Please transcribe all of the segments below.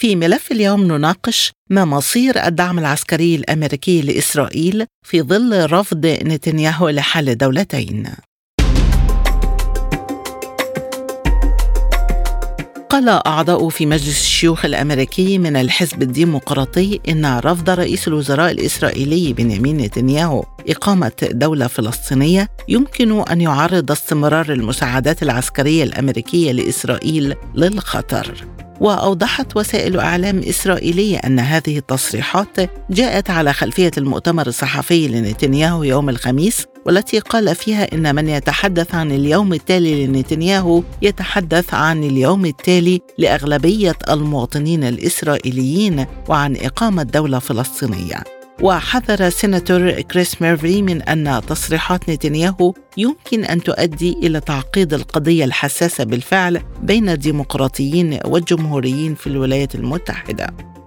في ملف اليوم نناقش ما مصير الدعم العسكري الأمريكي لإسرائيل في ظل رفض نتنياهو لحل دولتين. قال أعضاء في مجلس الشيوخ الأمريكي من الحزب الديمقراطي إن رفض رئيس الوزراء الإسرائيلي بنيامين نتنياهو إقامة دولة فلسطينية يمكن أن يعرض استمرار المساعدات العسكرية الأمريكية لإسرائيل للخطر. وأوضحت وسائل إعلام إسرائيلية أن هذه التصريحات جاءت على خلفية المؤتمر الصحفي لنتنياهو يوم الخميس والتي قال فيها إن من يتحدث عن اليوم التالي لنتنياهو يتحدث عن اليوم التالي لأغلبية المواطنين الإسرائيليين وعن إقامة دولة فلسطينية. وحذر سيناتور كريس ميرفي من أن تصريحات نتنياهو يمكن أن تؤدي إلى تعقيد القضية الحساسة بالفعل بين الديمقراطيين والجمهوريين في الولايات المتحدة.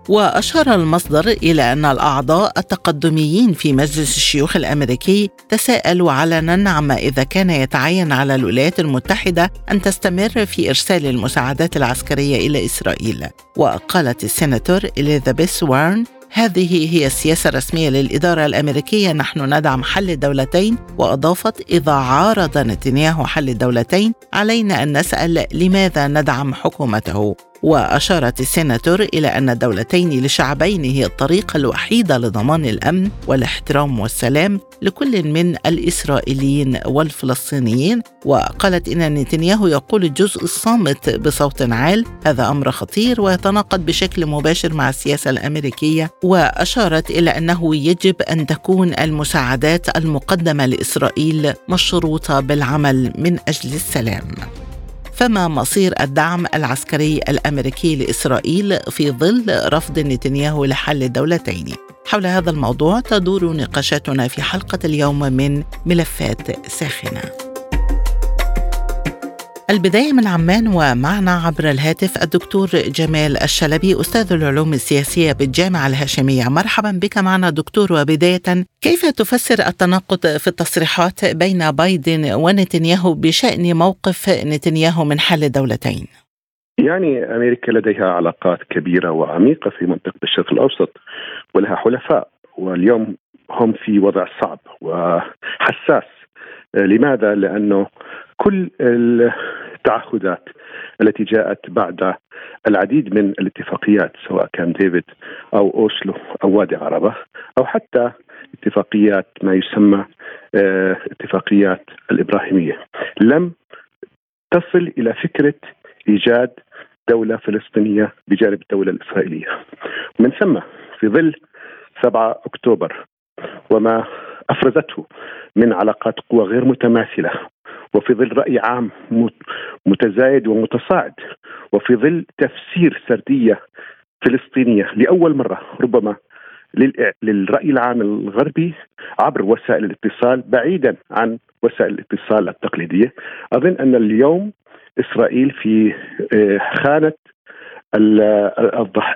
وأشار المصدر إلى أن الأعضاء التقدميين في مجلس الشيوخ الأمريكي تساءلوا علنا عما إذا كان يتعين على الولايات المتحدة أن تستمر في إرسال المساعدات العسكرية إلى إسرائيل. وقالت السيناتور إليزابيث وارن هذه هي السياسة الرسمية للإدارة الأمريكية. نحن ندعم حل الدولتين وأضافت إذا عارض نتنياهو حل الدولتين علينا أن نسأل لماذا ندعم حكومته؟ وأشارت السيناتور إلى أن الدولتين لشعبين هي الطريقة الوحيدة لضمان الأمن والاحترام والسلام لكل من الإسرائيليين والفلسطينيين. وقالت إن نتنياهو يقول الجزء الصامت بصوت عال هذا أمر خطير ويتناقض بشكل مباشر مع السياسة الأمريكية. وأشارت إلى أنه يجب أن تكون المساعدات المقدمة لإسرائيل مشروطة بالعمل من أجل السلام. فما مصير الدعم العسكري الأمريكي لإسرائيل في ظل رفض نتنياهو لحل الدولتين. حول هذا الموضوع تدور نقاشاتنا في حلقة اليوم من ملفات ساخنة. البداية من عمان ومعنا عبر الهاتف الدكتور جمال الشلبي أستاذ العلوم السياسية بالجامعة الهاشمية مرحبا بك معنا دكتور وبداية كيف تفسر التناقض في التصريحات بين بايدن ونتنياهو بشأن موقف نتنياهو من حل الدولتين؟ يعني أمريكا لديها علاقات كبيرة وعميقة في منطقة الشرق الأوسط ولها حلفاء واليوم هم في وضع صعب وحساس لماذا؟ لأنه كل التعهدات التي جاءت بعد العديد من الاتفاقيات سواء كان ديفيد أو أوسلو أو وادي عربة أو حتى اتفاقيات ما يسمى آه، اتفاقيات الإبراهيمية لم تصل إلى فكرة إيجاد دولة فلسطينية بجانب الدولة الإسرائيلية. من ثم في ظل 7 أكتوبر وما أفرزته من علاقات قوى غير متماثلة وفي ظل رأي عام متزايد ومتصاعد وفي ظل تفسير سردية فلسطينية لأول مرة ربما للرأي العام الغربي عبر وسائل الاتصال بعيدا عن وسائل الاتصال التقليدية أظن أن اليوم إسرائيل في آه، خانة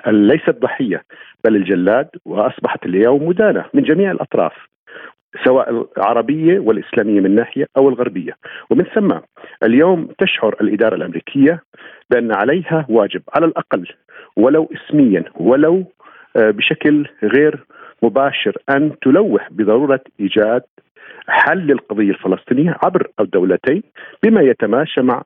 ليست ضحية بل الجلاد وأصبحت اليوم مدانة من جميع الأطراف. سواء العربية والإسلامية من ناحية أو الغربية، ومن ثم اليوم تشعر الإدارة الأمريكية بأن عليها واجب على الأقل ولو اسميا ولو آه، بشكل غير مباشر أن تلوح بضرورة إيجاد حل للقضية الفلسطينية عبر الدولتين بما يتماشى مع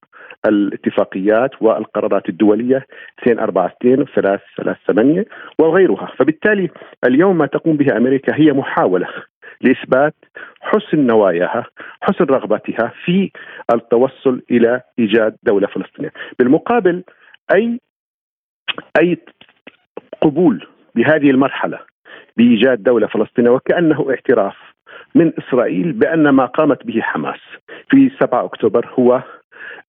الاتفاقيات والقرارات الدولية 242 و 338 وغيرها، فبالتالي اليوم ما تقوم به أمريكا هي محاولة لإثبات حسن نواياها، حسن رغبتها في التوصل إلى إيجاد دولة فلسطينية، بالمقابل أي أي قبول بهذه المرحلة بايجاد دولة فلسطينية وكأنه اعتراف من إسرائيل بأن ما قامت به حماس في 7 أكتوبر هو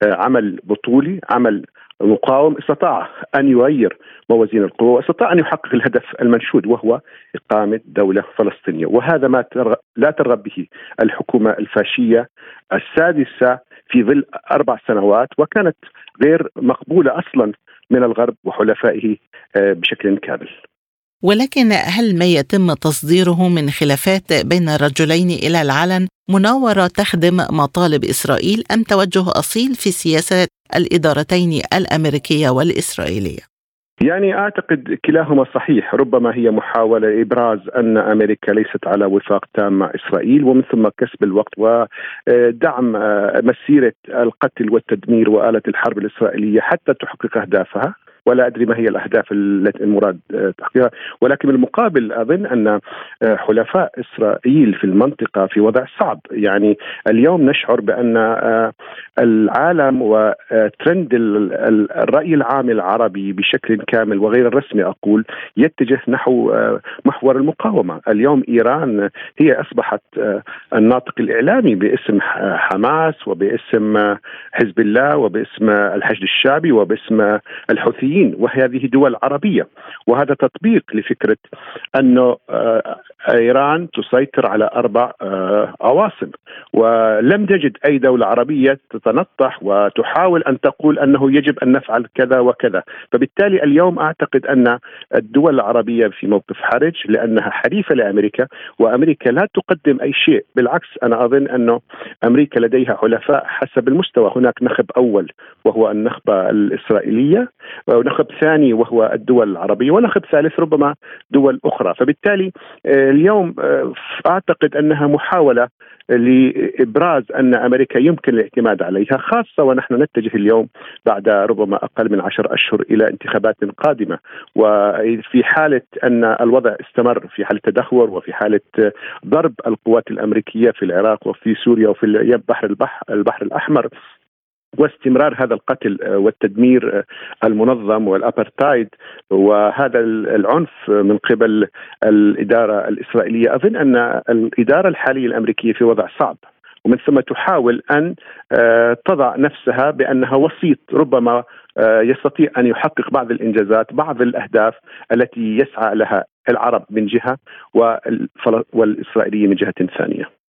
عمل بطولي عمل مقاوم استطاع أن يغير موازين القوى واستطاع أن يحقق الهدف المنشود وهو إقامة دولة فلسطينية وهذا ما لا ترغب به الحكومة الفاشية السادسة في ظل أربع سنوات وكانت غير مقبولة أصلا من الغرب وحلفائه آه، بشكل كامل. ولكن هل ما يتم تصديره من خلافات بين الرجلين إلى العلن مناورة تخدم مطالب إسرائيل أم توجه أصيل في سياسات الإدارتين الأمريكية والإسرائيلية؟ يعني أعتقد كلاهما صحيح، ربما هي محاولة إبراز أن أمريكا ليست على وفاق تام مع إسرائيل ومن ثم كسب الوقت ودعم مسيرة القتل والتدمير وآلة الحرب الإسرائيلية حتى تحقق أهدافها. ولا أدري ما هي الأهداف التي المراد آه، تحقيقها. ولكن بالمقابل أظن أن آه، حلفاء إسرائيل في المنطقة في وضع صعب. يعني اليوم نشعر بأن آه، العالم وترند الرأي العام العربي بشكل كامل وغير الرسمي أقول يتجه نحو محور المقاومة، اليوم إيران هي أصبحت الناطق الإعلامي باسم حماس وباسم حزب الله وباسم الحشد الشعبي وباسم الحوثيين. العربيين وهذه دول عربية. وهذا تطبيق لفكرة أنه آه، إيران تسيطر على أربع آه، عواصم ولم تجد أي دولة عربية تتنطح وتحاول أن تقول أنه يجب أن نفعل كذا وكذا. فبالتالي اليوم أعتقد أن الدول العربية في موقف حرج لأنها حليفة لأمريكا وأمريكا لا تقدم أي شيء. بالعكس أنا أظن أنه أمريكا لديها حلفاء حسب المستوى. هناك نخب أول وهو النخبة الإسرائيلية. ونخب ثاني وهو الدول العربية ونخب ثالث ربما دول أخرى. فبالتالي آه، اليوم آه، أعتقد أنها محاولة لإبراز أن أمريكا يمكن الاعتماد عليها خاصة ونحن نتجه اليوم بعد ربما أقل من عشر أشهر إلى انتخابات قادمة. وفي حالة أن الوضع استمر في حالة تدهور وفي حالة ضرب القوات الأمريكية في العراق وفي سوريا وفي بحر البحر, البحر الأحمر واستمرار هذا القتل آه، والتدمير آه، المنظم والأبرتايد. وهذا العنف من قبل الإدارة الإسرائيلية. أظن أن الإدارة الحالية الأمريكية في وضع صعب. ومن ثم تحاول أن آه، تضع نفسها بأنها وسيط ربما يستطيع أن يحقق بعض الإنجازات بعض الأهداف التي يسعى لها العرب من جهة والإسرائيلية من جهة ثانية.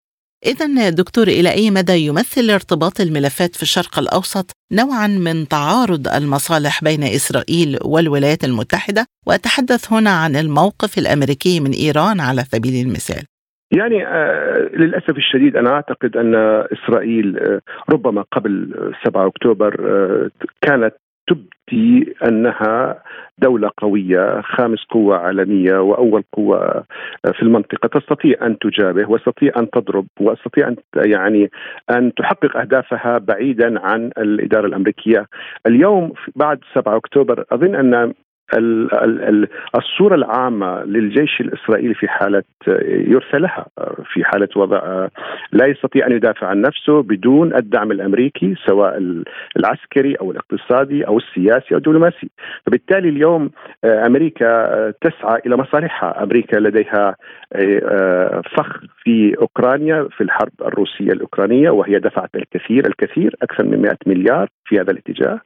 إذا دكتور إلى أي مدى يمثل ارتباط الملفات في الشرق الأوسط نوعا من تعارض المصالح بين إسرائيل والولايات المتحدة؟ وأتحدث هنا عن الموقف الأمريكي من إيران على سبيل المثال. يعني آه للأسف الشديد أنا أعتقد أن إسرائيل آه ربما قبل 7 أكتوبر آه كانت تبدي أنها دولة قوية خامس قوة عالمية وأول قوة في المنطقة. تستطيع أن تجابه وتستطيع أن تضرب وتستطيع أن يعني أن تحقق أهدافها بعيدا عن الإدارة الأمريكية. اليوم بعد 7 أكتوبر أظن أن الصورة العامة للجيش الإسرائيلي في حالة يرثى لها في حالة وضع لا يستطيع أن يدافع عن نفسه بدون الدعم الأمريكي سواء العسكري أو الاقتصادي أو السياسي أو الدبلوماسي. فبالتالي اليوم أمريكا تسعى إلى مصالحها. أمريكا لديها فخ في أوكرانيا في الحرب الروسية الأوكرانية وهي دفعت الكثير الكثير أكثر من 100 مليار في هذا الاتجاه.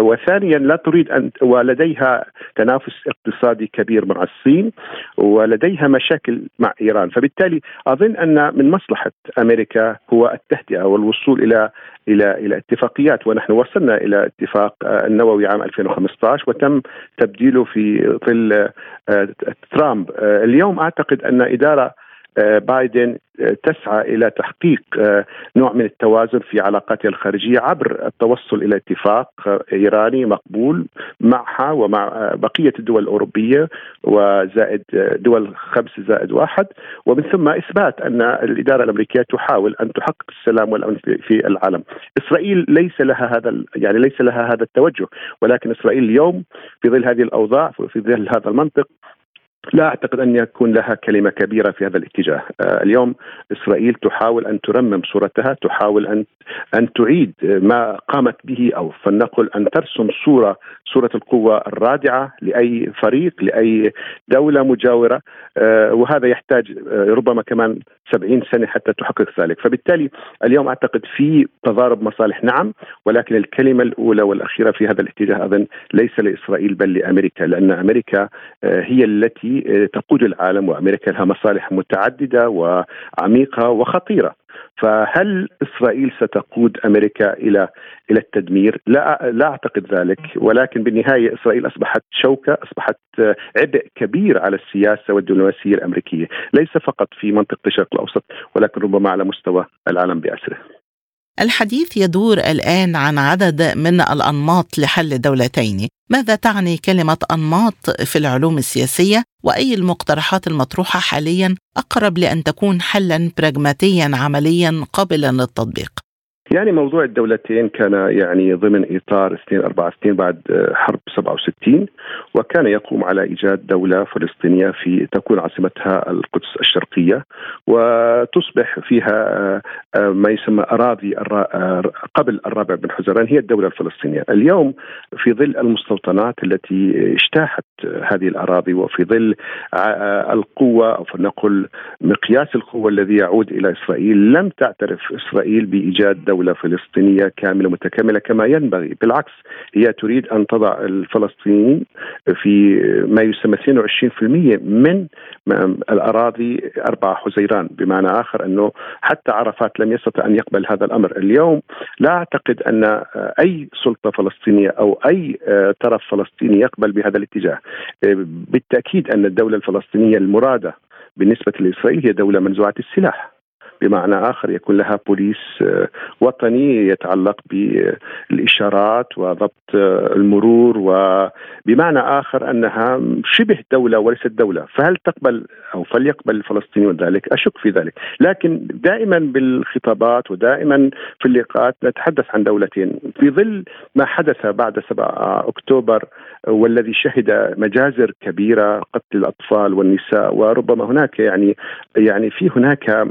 وثانيا لا تريد أن ولديها تنافس اقتصادي كبير مع الصين ولديها مشاكل مع إيران. فبالتالي أظن أن من مصلحة أمريكا هو التهدئة والوصول إلى إلى إلى اتفاقيات. ونحن وصلنا إلى اتفاق النووي عام 2015 وتم تبديله في ظل آه، ترامب. آه، اليوم أعتقد أن إدارة آه، بايدن آه، تسعى إلى تحقيق آه، نوع من التوازن في علاقاتها الخارجية عبر التوصل إلى اتفاق إيراني مقبول معها ومع بقية الدول الأوروبية وزائد دول خمس زائد واحد ومن ثم إثبات أن الإدارة الأمريكية تحاول أن تحقق السلام والأمن في العالم. إسرائيل ليس لها هذا يعني ليس لها هذا التوجه ولكن إسرائيل اليوم في ظل هذه الأوضاع في ظل هذا المنطق لا أعتقد أن يكون لها كلمة كبيرة في هذا الاتجاه، آه، اليوم إسرائيل تحاول أن ترمم صورتها، تحاول أن أن تعيد ما قامت به أو فلنقل أن ترسم صورة صورة القوة الرادعة لأي فريق لأي دولة مجاورة. آه، وهذا يحتاج آه، ربما كمان 70 سنة حتى تحقق ذلك، فبالتالي اليوم أعتقد في تضارب مصالح نعم ولكن الكلمة الأولى والأخيرة في هذا الاتجاه اظن ليس لإسرائيل بل لأمريكا لأن أمريكا هي التي تقود العالم وأمريكا لها مصالح متعددة وعميقة وخطيرة فهل إسرائيل ستقود أمريكا إلى إلى التدمير؟ لا لا أعتقد ذلك ولكن بالنهاية إسرائيل أصبحت شوكة أصبحت عبء كبير على السياسة والدبلوماسية الأمريكية، ليس فقط في منطقة الشرق الأوسط ولكن ربما على مستوى العالم باسره. الحديث يدور الآن عن عدد من الأنماط لحل دولتين. ماذا تعني كلمة أنماط في العلوم السياسية؟ وأي المقترحات المطروحة حاليا أقرب لأن تكون حلا براغماتيا عمليا قابلا للتطبيق؟ يعني موضوع الدولتين كان يعني ضمن إطار سنين أربع سنين بعد حرب 67 وكان يقوم على إيجاد دولة فلسطينية في تكون عاصمتها القدس الشرقية وتصبح فيها ما يسمى أراضي قبل الرابع بن حزيران هي الدولة الفلسطينية، اليوم في ظل المستوطنات التي اجتاحت هذه الأراضي وفي ظل القوة أو فلنقل مقياس القوة الذي يعود إلى إسرائيل لم تعترف إسرائيل بإيجاد دولة دولة فلسطينية كاملة متكاملة كما ينبغي. بالعكس هي تريد أن تضع الفلسطينيين في ما يسمى 22% من الأراضي أربع حزيران. بمعنى آخر أنه حتى عرفات لم يستطع أن يقبل هذا الأمر. اليوم لا أعتقد أن أي سلطة فلسطينية أو أي طرف فلسطيني يقبل بهذا الاتجاه. بالتأكيد أن الدولة الفلسطينية المرادة بالنسبة لإسرائيل هي دولة منزوعة السلاح. بمعنى آخر يكون لها بوليس آه، وطني يتعلق بالإشارات وضبط آه، المرور وبمعنى آخر أنها شبه دولة وليست دولة، فهل تقبل أو فليقبل الفلسطينيون ذلك؟ أشك في ذلك، لكن دائما بالخطابات ودائما في اللقاءات نتحدث عن دولتين، في ظل ما حدث بعد 7 أكتوبر والذي شهد مجازر كبيرة قتل الأطفال والنساء وربما هناك يعني يعني في هناك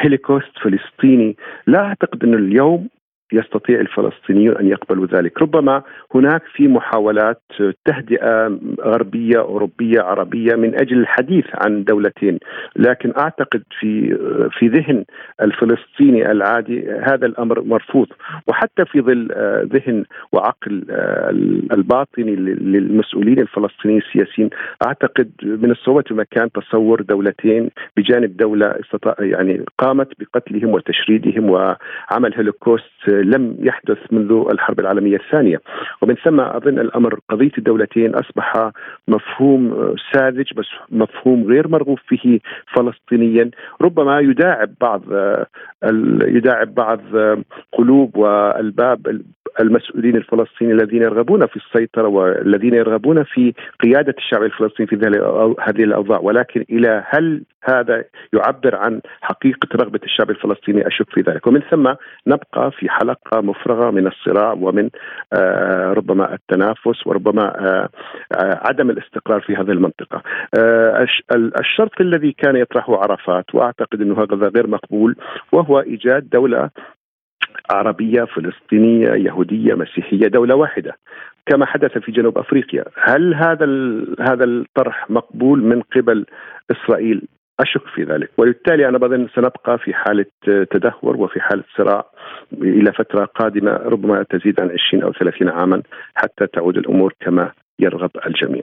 هيليكوست فلسطيني لا أعتقد إنه اليوم يستطيع الفلسطينيون أن يقبلوا ذلك، ربما هناك في محاولات تهدئة غربية أوروبية عربية من أجل الحديث عن دولتين، لكن أعتقد في في ذهن الفلسطيني العادي هذا الأمر مرفوض، وحتى في ظل ذهن وعقل الباطني للمسؤولين الفلسطينيين السياسيين، أعتقد من الصعوبة مكان تصور دولتين بجانب دولة استطاع يعني قامت بقتلهم وتشريدهم وعمل هولوكوست لم يحدث منذ الحرب العالمية الثانية. ومن ثم أظن الأمر قضية الدولتين أصبح مفهوم ساذج بس مفهوم غير مرغوب فيه فلسطينيا. ربما يداعب بعض يداعب بعض قلوب والباب المسؤولين الفلسطينيين الذين يرغبون في السيطرة والذين يرغبون في قيادة الشعب الفلسطيني في هذه الأوضاع. ولكن إلى هل هذا يعبر عن حقيقة رغبة الشعب الفلسطيني؟ أشك في ذلك. ومن ثم نبقى في حلقة مفرغة من الصراع ومن آه، ربما التنافس وربما آه، آه، عدم الاستقرار في هذه المنطقة. الشرط الذي كان يطرحه عرفات وأعتقد أنه هذا غير مقبول وهو إيجاد دولة عربية فلسطينية يهودية مسيحية دولة واحدة كما حدث في جنوب أفريقيا، هل هذا هذا الطرح مقبول من قبل إسرائيل؟ أشك في ذلك، وبالتالي أنا بظن سنبقى في حالة تدهور وفي حالة صراع إلى فترة قادمة ربما تزيد عن 20 أو 30 عاما حتى تعود الأمور كما يرغب الجميع.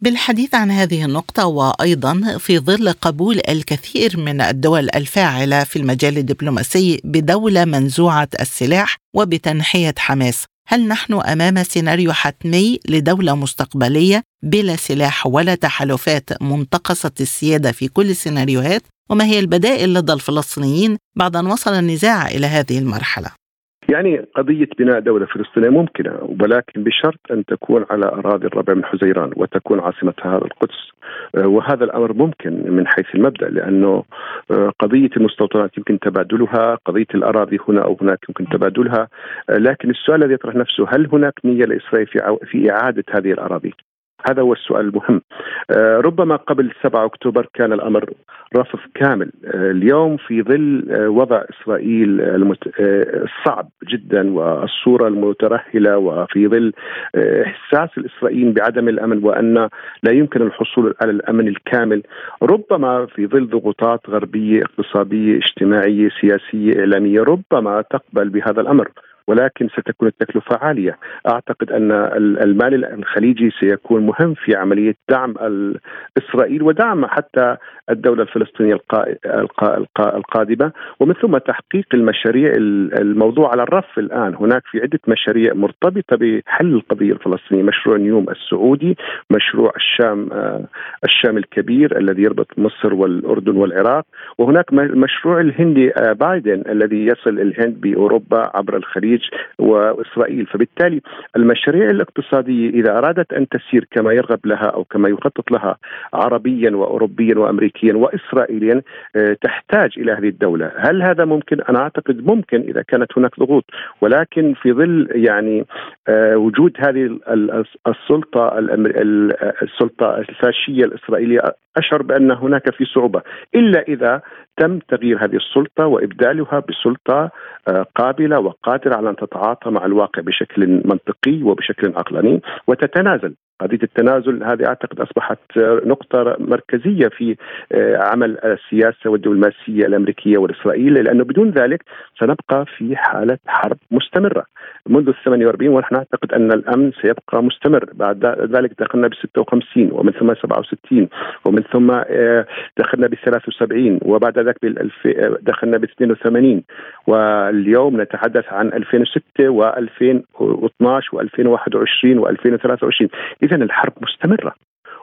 بالحديث عن هذه النقطة وأيضا في ظل قبول الكثير من الدول الفاعلة في المجال الدبلوماسي بدولة منزوعة السلاح وبتنحية حماس، هل نحن أمام سيناريو حتمي لدولة مستقبلية بلا سلاح ولا تحالفات منتقصة السيادة في كل السيناريوهات؟ وما هي البدائل لدى الفلسطينيين بعد أن وصل النزاع إلى هذه المرحلة؟ يعني قضية بناء دولة فلسطينية ممكنة ولكن بشرط أن تكون على أراضي الربع من حزيران وتكون عاصمتها القدس. آه، وهذا الأمر ممكن من حيث المبدأ لأنه آه، قضية المستوطنات يمكن تبادلها قضية الأراضي هنا أو هناك يمكن تبادلها. آه، لكن السؤال الذي يطرح نفسه هل هناك نية لإسرائيل في, في إعادة هذه الأراضي؟ هذا هو السؤال المهم. آه، ربما قبل 7 أكتوبر كان الأمر رفض كامل. آه، اليوم في ظل وضع إسرائيل الصعب جدا والصورة المترهلة وفي ظل إحساس الإسرائيليين بعدم الأمن وأن لا يمكن الحصول على الأمن الكامل ربما في ظل ضغوطات غربية اقتصادية اجتماعية سياسية إعلامية ربما تقبل بهذا الأمر. ولكن ستكون التكلفة عالية. أعتقد أن المال الخليجي سيكون مهم في عملية دعم إسرائيل ودعم حتى الدولة الفلسطينية القادمة. ومن ثم تحقيق المشاريع الموضوع على الرف الآن. هناك في عدة مشاريع مرتبطة بحل القضية الفلسطينية. مشروع نيوم السعودي مشروع الشام الشام الكبير الذي يربط مصر والأردن والعراق. وهناك مشروع الهندي بايدن الذي يصل الهند بأوروبا عبر الخليج. الخليج وإسرائيل، فبالتالي المشاريع الاقتصادية إذا أرادت أن تسير كما يرغب لها أو كما يخطط لها عربيا واوروبيا وامريكيا واسرائيليا آه، تحتاج إلى هذه الدولة، هل هذا ممكن؟ أنا أعتقد ممكن إذا كانت هناك ضغوط، ولكن في ظل يعني آه، وجود هذه السلطة السلطة الفاشية الإسرائيلية أشعر بأن هناك في صعوبة. إلا إذا تم تغيير هذه السلطة وإبدالها بسلطة آه، قابلة وقادرة على أن تتعاطى مع الواقع بشكل منطقي وبشكل عقلاني وتتنازل. قضيه التنازل هذه أعتقد أصبحت نقطة مركزية في آه، عمل السياسة والدبلوماسيه الأمريكية والإسرائيلية لأنه بدون ذلك سنبقى في حالة حرب مستمرة. منذ ال 48 ونحن نعتقد أن الأمن سيبقى مستمر. بعد ذلك دخلنا ب 56 ومن ثم 67 ومن ثم آه، دخلنا ب 73 وبعد ذلك دخلنا ب 82 واليوم نتحدث عن 2006 و2012 و2021 و2023 اذا الحرب مستمرة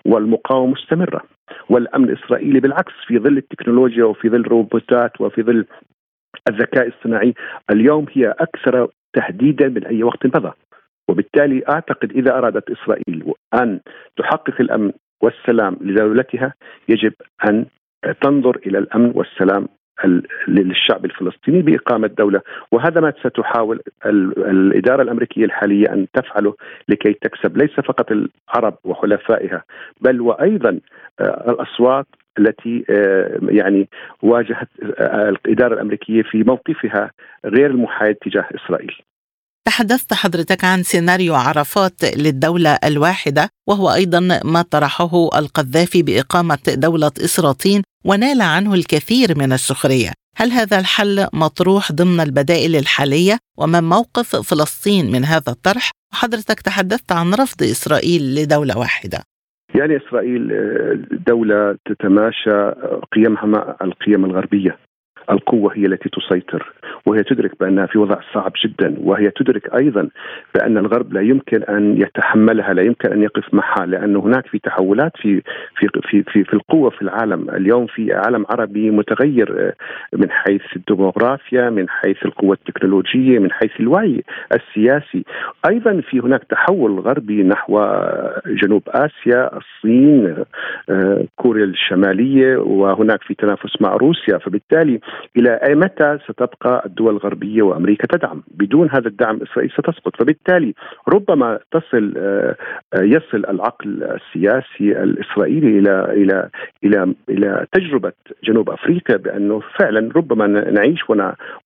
والمقاومة مستمرة والأمن الاسرائيلي بالعكس في ظل التكنولوجيا وفي ظل الروبوتات وفي ظل الذكاء الصناعي اليوم هي أكثر تهديدا من أي وقت مضى. وبالتالي أعتقد إذا أرادت إسرائيل أن تحقق الأمن والسلام لدولتها يجب أن تنظر إلى الأمن والسلام للشعب الفلسطيني بإقامة دولة. وهذا ما ستحاول الإدارة الأمريكية الحالية أن تفعله لكي تكسب ليس فقط العرب وحلفائها بل وأيضا آه، الأصوات التي آه، يعني واجهت آه، الإدارة الأمريكية في موقفها غير المحايد تجاه إسرائيل. تحدثت حضرتك عن سيناريو عرفات للدولة الواحدة وهو أيضا ما طرحه القذافي بإقامة دولة إسراطين ونال عنه الكثير من السخرية. هل هذا الحل مطروح ضمن البدائل الحالية؟ وما موقف فلسطين من هذا الطرح؟ وحضرتك تحدثت عن رفض إسرائيل لدولة واحدة. يعني إسرائيل آه، دولة تتماشى قيمها مع القيم الغربية. القوة هي التي تسيطر. وهي تدرك بأنها في وضع صعب جدا وهي تدرك أيضا بأن الغرب لا يمكن أن يتحملها لا يمكن أن يقف معها لأن هناك في تحولات في في في في, في القوة في العالم. اليوم في عالم عربي متغير آه، من حيث الديموغرافيا من حيث القوة التكنولوجية من حيث الوعي السياسي. أيضا في هناك تحول غربي نحو جنوب آسيا الصين آه، كوريا الشمالية وهناك في تنافس مع روسيا. فبالتالي إلى أي متى ستبقى الدول الغربية وأمريكا تدعم؟ بدون هذا الدعم إسرائيل ستسقط، فبالتالي ربما تصل آه، آه، يصل العقل السياسي الإسرائيلي إلى إلى إلى إلى تجربة جنوب أفريقيا بأنه فعلا ربما نعيش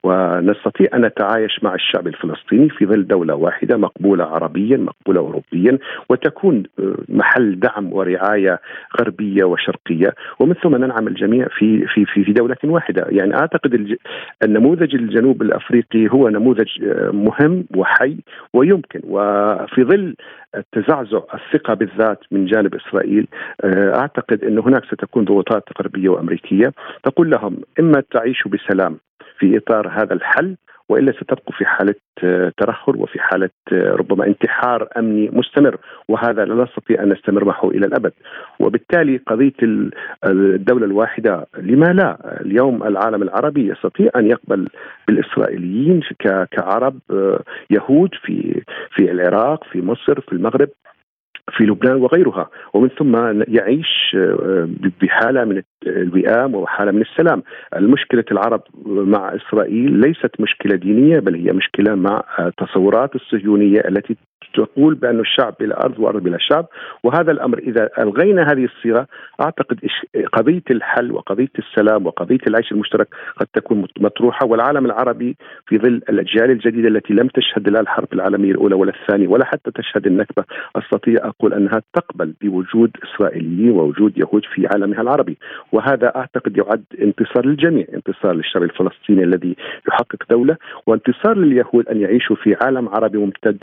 ونستطيع أن نتعايش مع الشعب الفلسطيني في ظل دولة واحدة مقبولة عربيا، مقبولة اوروبيا وتكون آه، محل دعم ورعاية غربية وشرقية. ومن ثم ننعم الجميع في في في دولة واحدة، يعني أعتقد النموذج الجنوب الأفريقي هو نموذج آه، مهم وحي ويمكن. وفي ظل تزعزع الثقة بالذات من جانب إسرائيل آه، أعتقد إن هناك ستكون ضغوطات غربية وأمريكية تقول لهم إما تعيشوا بسلام في إطار هذا الحل وإلا ستبقوا في حالة آه، ترهل وفي حالة آه، ربما انتحار أمني مستمر وهذا لا نستطيع أن نستمر معه إلى الأبد. وبالتالي قضية الدولة الواحدة لما لا؟ اليوم العالم العربي يستطيع أن يقبل بالإسرائيليين كعرب آه، يهود في في العراق في مصر في المغرب. في لبنان وغيرها. ومن ثم يعيش آه، بحالة من الوئام وحالة من السلام. المشكلة العرب مع إسرائيل ليست مشكلة دينية بل هي مشكلة مع تصورات الصهيونية التي تقول بأن الشعب بلا أرض وأرض بلا شعب. وهذا الأمر إذا ألغينا هذه الصيغة أعتقد قضية الحل وقضية السلام وقضية العيش المشترك قد تكون مطروحة. والعالم العربي في ظل الأجيال الجديدة التي لم تشهد لا الحرب العالمية الأولى ولا الثانية ولا حتى تشهد النكبة أستطيع أقول أنها تقبل بوجود إسرائيليين ووجود يهود في عالمها العربي. وهذا أعتقد يعد انتصار للجميع انتصار للشعب الفلسطيني الذي يحقق دولة وانتصار لليهود أن يعيشوا في عالم عربي ممتد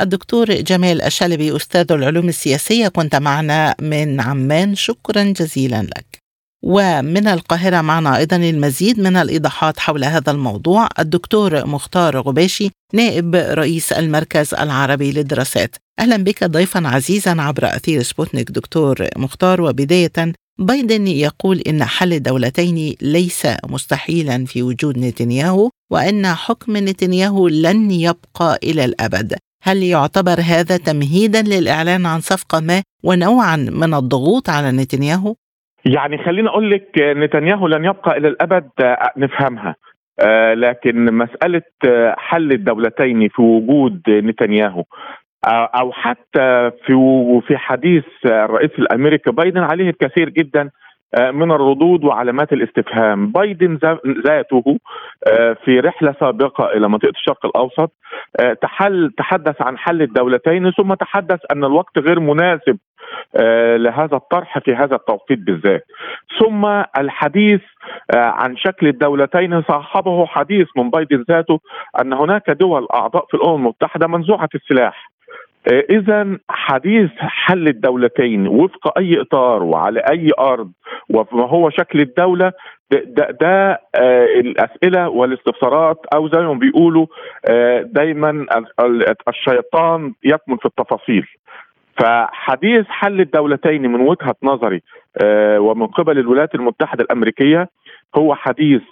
الدكتور جمال الشلبي أستاذ العلوم السياسية كنت معنا من عمان. شكرا جزيلا لك. ومن القاهرة معنا أيضا المزيد من الإيضاحات حول هذا الموضوع الدكتور مختار غباشي نائب رئيس المركز العربي للدراسات. أهلا بك ضيفا عزيزا عبر أثير سبوتنيك. دكتور مختار وبداية بايدن يقول إن حل الدولتين ليس مستحيلا في وجود نتنياهو وأن حكم نتنياهو لن يبقى إلى الأبد. هل يعتبر هذا تمهيدا للإعلان عن صفقة ما ونوعا من الضغوط على نتنياهو؟ يعني خليني أقول لك نتنياهو لن يبقى إلى الأبد آه، نفهمها آه لكن مسألة آه، حل الدولتين في وجود نتنياهو أو حتى في في حديث الرئيس الأمريكي بايدن عليه الكثير جدا من الردود وعلامات الاستفهام. بايدن ذاته آه، في رحلة سابقة إلى منطقة الشرق الأوسط تحل تحدث عن حل الدولتين ثم تحدث أن الوقت غير مناسب لهذا الطرح في هذا التوقيت بالذات. ثم الحديث عن شكل الدولتين صاحبه حديث من بايدن ذاته أن هناك دول أعضاء في الأمم المتحدة منزوعة السلاح. آه، إذا حديث حل الدولتين وفق أي إطار وعلى أي أرض وما هو شكل الدولة ده, ده, ده آه الأسئلة والاستفسارات أو زي ما بيقولوا آه دايما الشيطان يكمن في التفاصيل. فحديث حل الدولتين من وجهة نظري آه ومن قبل الولايات المتحدة الأمريكية هو حديث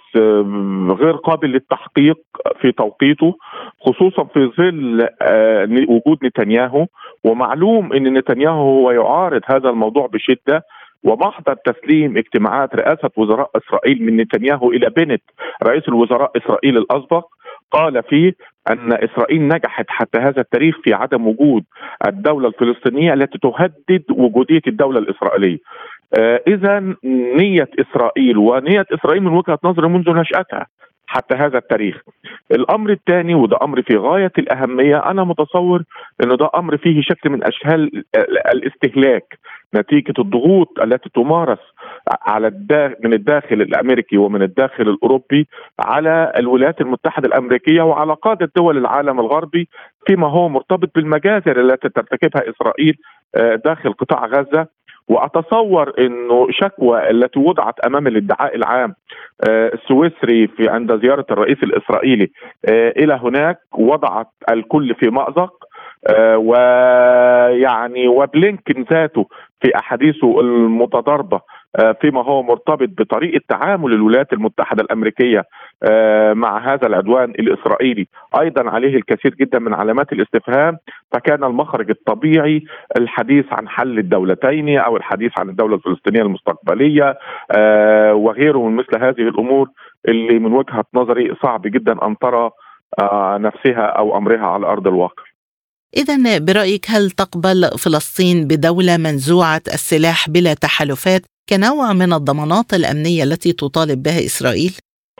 غير قابل للتحقيق في توقيته خصوصا في ظل آه، وجود نتنياهو. ومعلوم إن نتنياهو هو يعارض هذا الموضوع بشدة. ومحضر تسليم اجتماعات رئاسة وزراء إسرائيل من نتنياهو إلى بنت رئيس الوزراء إسرائيل الأسبق. قال فيه أن إسرائيل نجحت حتى هذا التاريخ في عدم وجود الدولة الفلسطينية التي تهدد وجودية الدولة الإسرائيلية. آه إذا نية إسرائيل ونية إسرائيل من وجهة نظري منذ نشأتها حتى هذا التاريخ. الأمر الثاني وده أمر في غاية الأهمية أنا متصور إنه ده أمر فيه شكل من اشكال الاستهلاك نتيجة الضغوط التي تمارس على الداخل من الداخل الأمريكي ومن الداخل الأوروبي على الولايات المتحدة الأمريكية وعلى قادة دول العالم الغربي فيما هو مرتبط بالمجازر التي ترتكبها إسرائيل آه، داخل قطاع غزة وأتصور إنه شكوى التي وضعت أمام الادعاء العام آه، السويسري في عند زيارة الرئيس الإسرائيلي آه، إلى هناك وضعت الكل في مأزق ويعني وبلينكن ذاته في أحاديثه المتضاربة. آه، فيما هو مرتبط بطريقة تعامل الولايات المتحدة الأمريكية آه، مع هذا العدوان الإسرائيلي. أيضا عليه الكثير جدا من علامات الاستفهام فكان المخرج الطبيعي الحديث عن حل الدولتين أو الحديث عن الدولة الفلسطينية المستقبلية آه، وغيره من مثل هذه الأمور اللي من وجهة نظري صعب جدا أن ترى نفسها أو أمرها على أرض الواقع. إذا برأيك هل تقبل فلسطين بدولة منزوعة السلاح بلا تحالفات كنوع من الضمانات الأمنية التي تطالب بها إسرائيل؟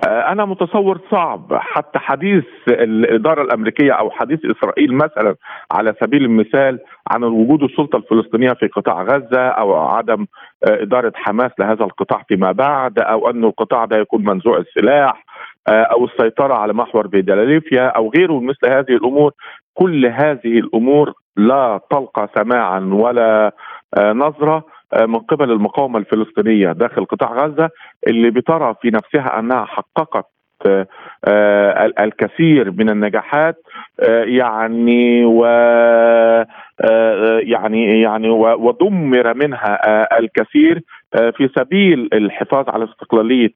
آه، أنا متصور صعب حتى حديث الإدارة الأمريكية أو حديث إسرائيل مثلا على سبيل المثال عن وجود السلطة الفلسطينية في قطاع غزة أو عدم آه، إدارة حماس لهذا القطاع فيما بعد أو أن القطاع ده يكون منزوع السلاح آه، أو السيطرة على محور فيدلاليفيا أو غيره مثل هذه الأمور كل هذه الأمور لا تلقى سماعا ولا نظرة آه، من قبل المقاومة الفلسطينية داخل قطاع غزة اللي بترى في نفسها أنها حققت آه، آه، الكثير من النجاحات يعني و يعني يعني ودمر منها الكثير في سبيل الحفاظ على استقلالية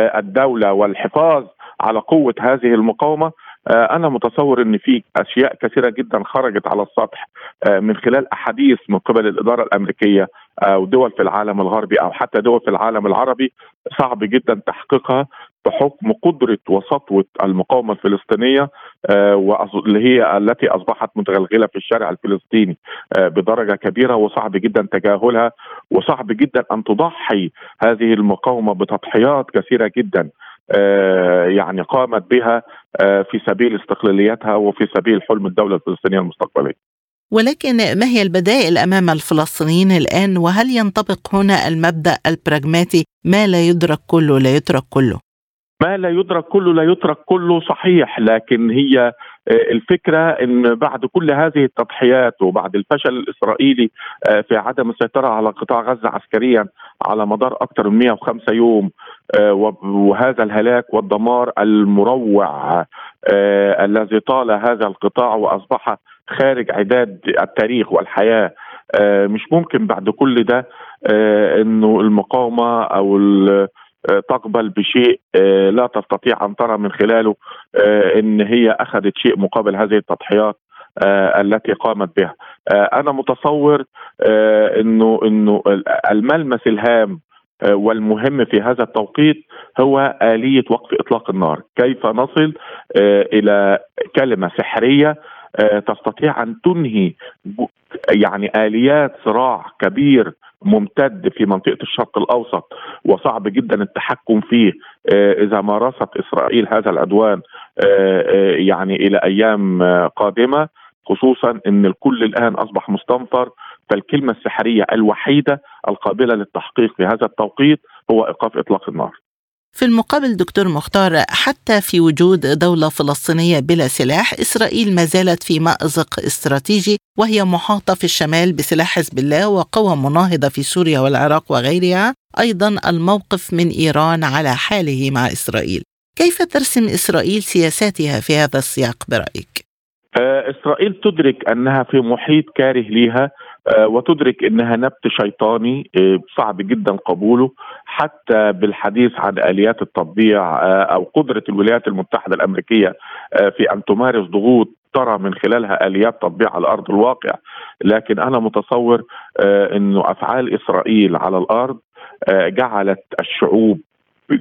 الدولة والحفاظ على قوة هذه المقاومة. آه، أنا متصور إن في أشياء كثيرة جدا خرجت على السطح آه، من خلال أحاديث من قبل الإدارة الأمريكية أو دول في العالم الغربي أو حتى دول في العالم العربي صعب جدا تحقيقها بحكم قدرة وسطوة المقاومة الفلسطينية واللي هي التي أصبحت متغلغلة في الشارع الفلسطيني بدرجة كبيرة وصعب جدا تجاهلها وصعب جدا أن تضحي هذه المقاومة بتضحيات كثيرة جدا. آه، يعني قامت بها آه، في سبيل استقلاليتها وفي سبيل حلم الدولة الفلسطينية المستقبلية. ولكن ما هي البدائل أمام الفلسطينيين الآن وهل ينطبق هنا المبدأ البراغماتي ما لا يدرك كله لا يترك كله؟ ما لا يدرك كله لا يترك كله صحيح لكن هي آه، الفكرة إن بعد كل هذه التضحيات وبعد الفشل الإسرائيلي آه، في عدم السيطرة على قطاع غزة عسكريا على مدار أكثر من 105 يوم آه، وهذا الهلاك والدمار المروع الذي طال هذا القطاع وأصبح خارج عداد التاريخ والحياة. مش ممكن بعد كل ده إنه المقاومة أو تقبل بشيء آه، لا تستطيع أن ترى من خلاله آه، إن هي أخذت شيء مقابل هذه التضحيات التي قامت بها. أنا متصور إنه إنه الملمس الهام والمهم في هذا التوقيت هو آلية وقف إطلاق النار. كيف نصل إلى كلمة سحرية تستطيع أن تنهي يعني آليات صراع كبير ممتد في منطقة الشرق الأوسط وصعب جدا التحكم فيه آه، إذا مارست إسرائيل هذا العدوان آه، آه، يعني إلى أيام قادمة خصوصا إن الكل الآن أصبح مستنفر فالكلمة السحرية الوحيدة القابلة للتحقيق في هذا التوقيت هو إيقاف إطلاق النار. في المقابل دكتور مختار حتى في وجود دولة فلسطينية بلا سلاح إسرائيل ما زالت في مأزق استراتيجي وهي محاطة في الشمال بسلاح حزب الله وقوى مناهضة في سوريا والعراق وغيرها. أيضا الموقف من إيران على حاله مع إسرائيل. كيف ترسم إسرائيل سياساتها في هذا السياق برأيك؟ آه، إسرائيل تدرك أنها في محيط كاره لها آه، وتدرك إنها نبت شيطاني آه، صعب جدا قبوله حتى بالحديث عن آليات التطبيع أو قدرة الولايات المتحدة الأمريكية في أن تمارس ضغوط ترى من خلالها آليات تطبيع على أرض الواقع. لكن أنا متصور إنه أفعال إسرائيل على الأرض جعلت الشعوب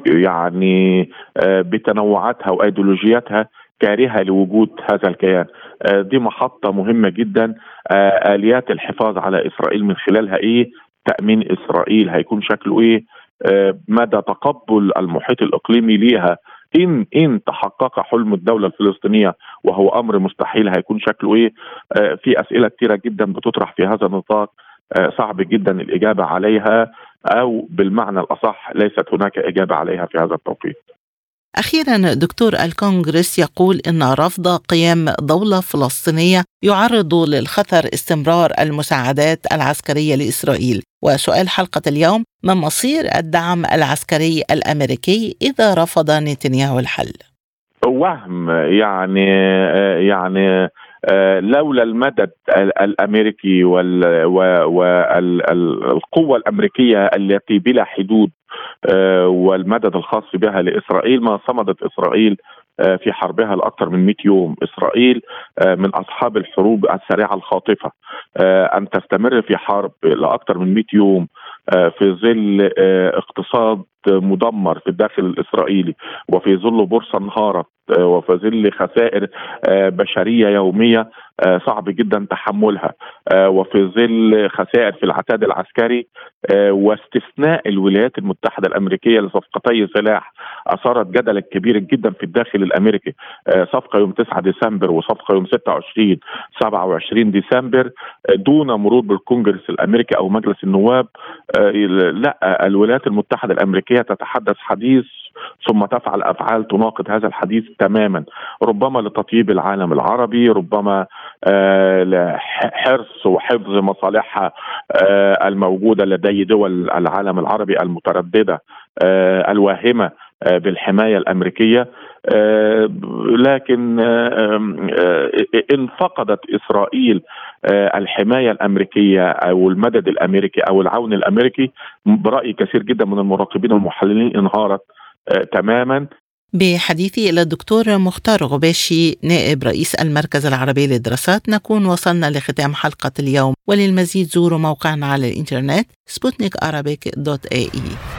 يعني بتنوعاتها وأيديولوجياتها كارهة لوجود هذا الكيان. آه، دي محطة مهمة جدا. آه، آليات الحفاظ على إسرائيل من خلالها إيه؟ تأمين إسرائيل. هيكون شكله إيه؟ آه، مدى تقبل المحيط الإقليمي ليها. إن إن تحقق حلم الدولة الفلسطينية وهو أمر مستحيل هيكون شكله إيه؟ في أسئلة كثيره جدا بتطرح في هذا النطاق. صعب جدا الإجابة عليها أو بالمعنى الأصح ليست هناك إجابة عليها في هذا التوقيت. أخيرا دكتور الكونغرس يقول إن رفض قيام دولة فلسطينية يعرض للخطر استمرار المساعدات العسكرية لإسرائيل. وسؤال حلقة اليوم ما مصير الدعم العسكري الأمريكي إذا رفض نتنياهو الحل؟ وهم يعني يعني لولا المدد الأمريكي والقوه الأمريكية التي بلا حدود والمدد الخاص بها لإسرائيل ما صمدت إسرائيل آه، في حربها لأكثر من 100 يوم، إسرائيل آه، من أصحاب الحروب السريعة الخاطفة أن تستمر في حرب لأكثر من 100 يوم في ظل اقتصاد مدمر في الداخل الإسرائيلي وفي ظل بورصة انهارت وفي ظل خسائر بشرية يومية صعب جدا تحملها وفي ظل خسائر في العتاد العسكري واستثناء الولايات المتحدة الأمريكية لصفقتي سلاح أثارت جدلا كبيرا جدا في الداخل الأمريكي صفقة يوم 9 ديسمبر وصفقة يوم 26 27 ديسمبر دون مرور بالكونجرس الأمريكي أو مجلس النواب لا الولايات المتحدة الأمريكية تتحدث حديث ثم تفعل أفعال تناقض هذا الحديث تماما. ربما لتطيب العالم العربي ربما آه، لحرص وحفظ مصالحها آه، الموجودة لدي دول العالم العربي المترددة آه، الواهمة. بالحماية الأمريكية. لكن إن فقدت إسرائيل الحماية الأمريكية أو المدد الأمريكي أو العون الأمريكي برأي كثير جدا من المراقبين والمحللين انهارت تماما. بحديثي إلى الدكتور مختار غباشي نائب رئيس المركز العربي للدراسات نكون وصلنا لختام حلقة اليوم. وللمزيد زوروا موقعنا على الإنترنت سبوتنيك dot ae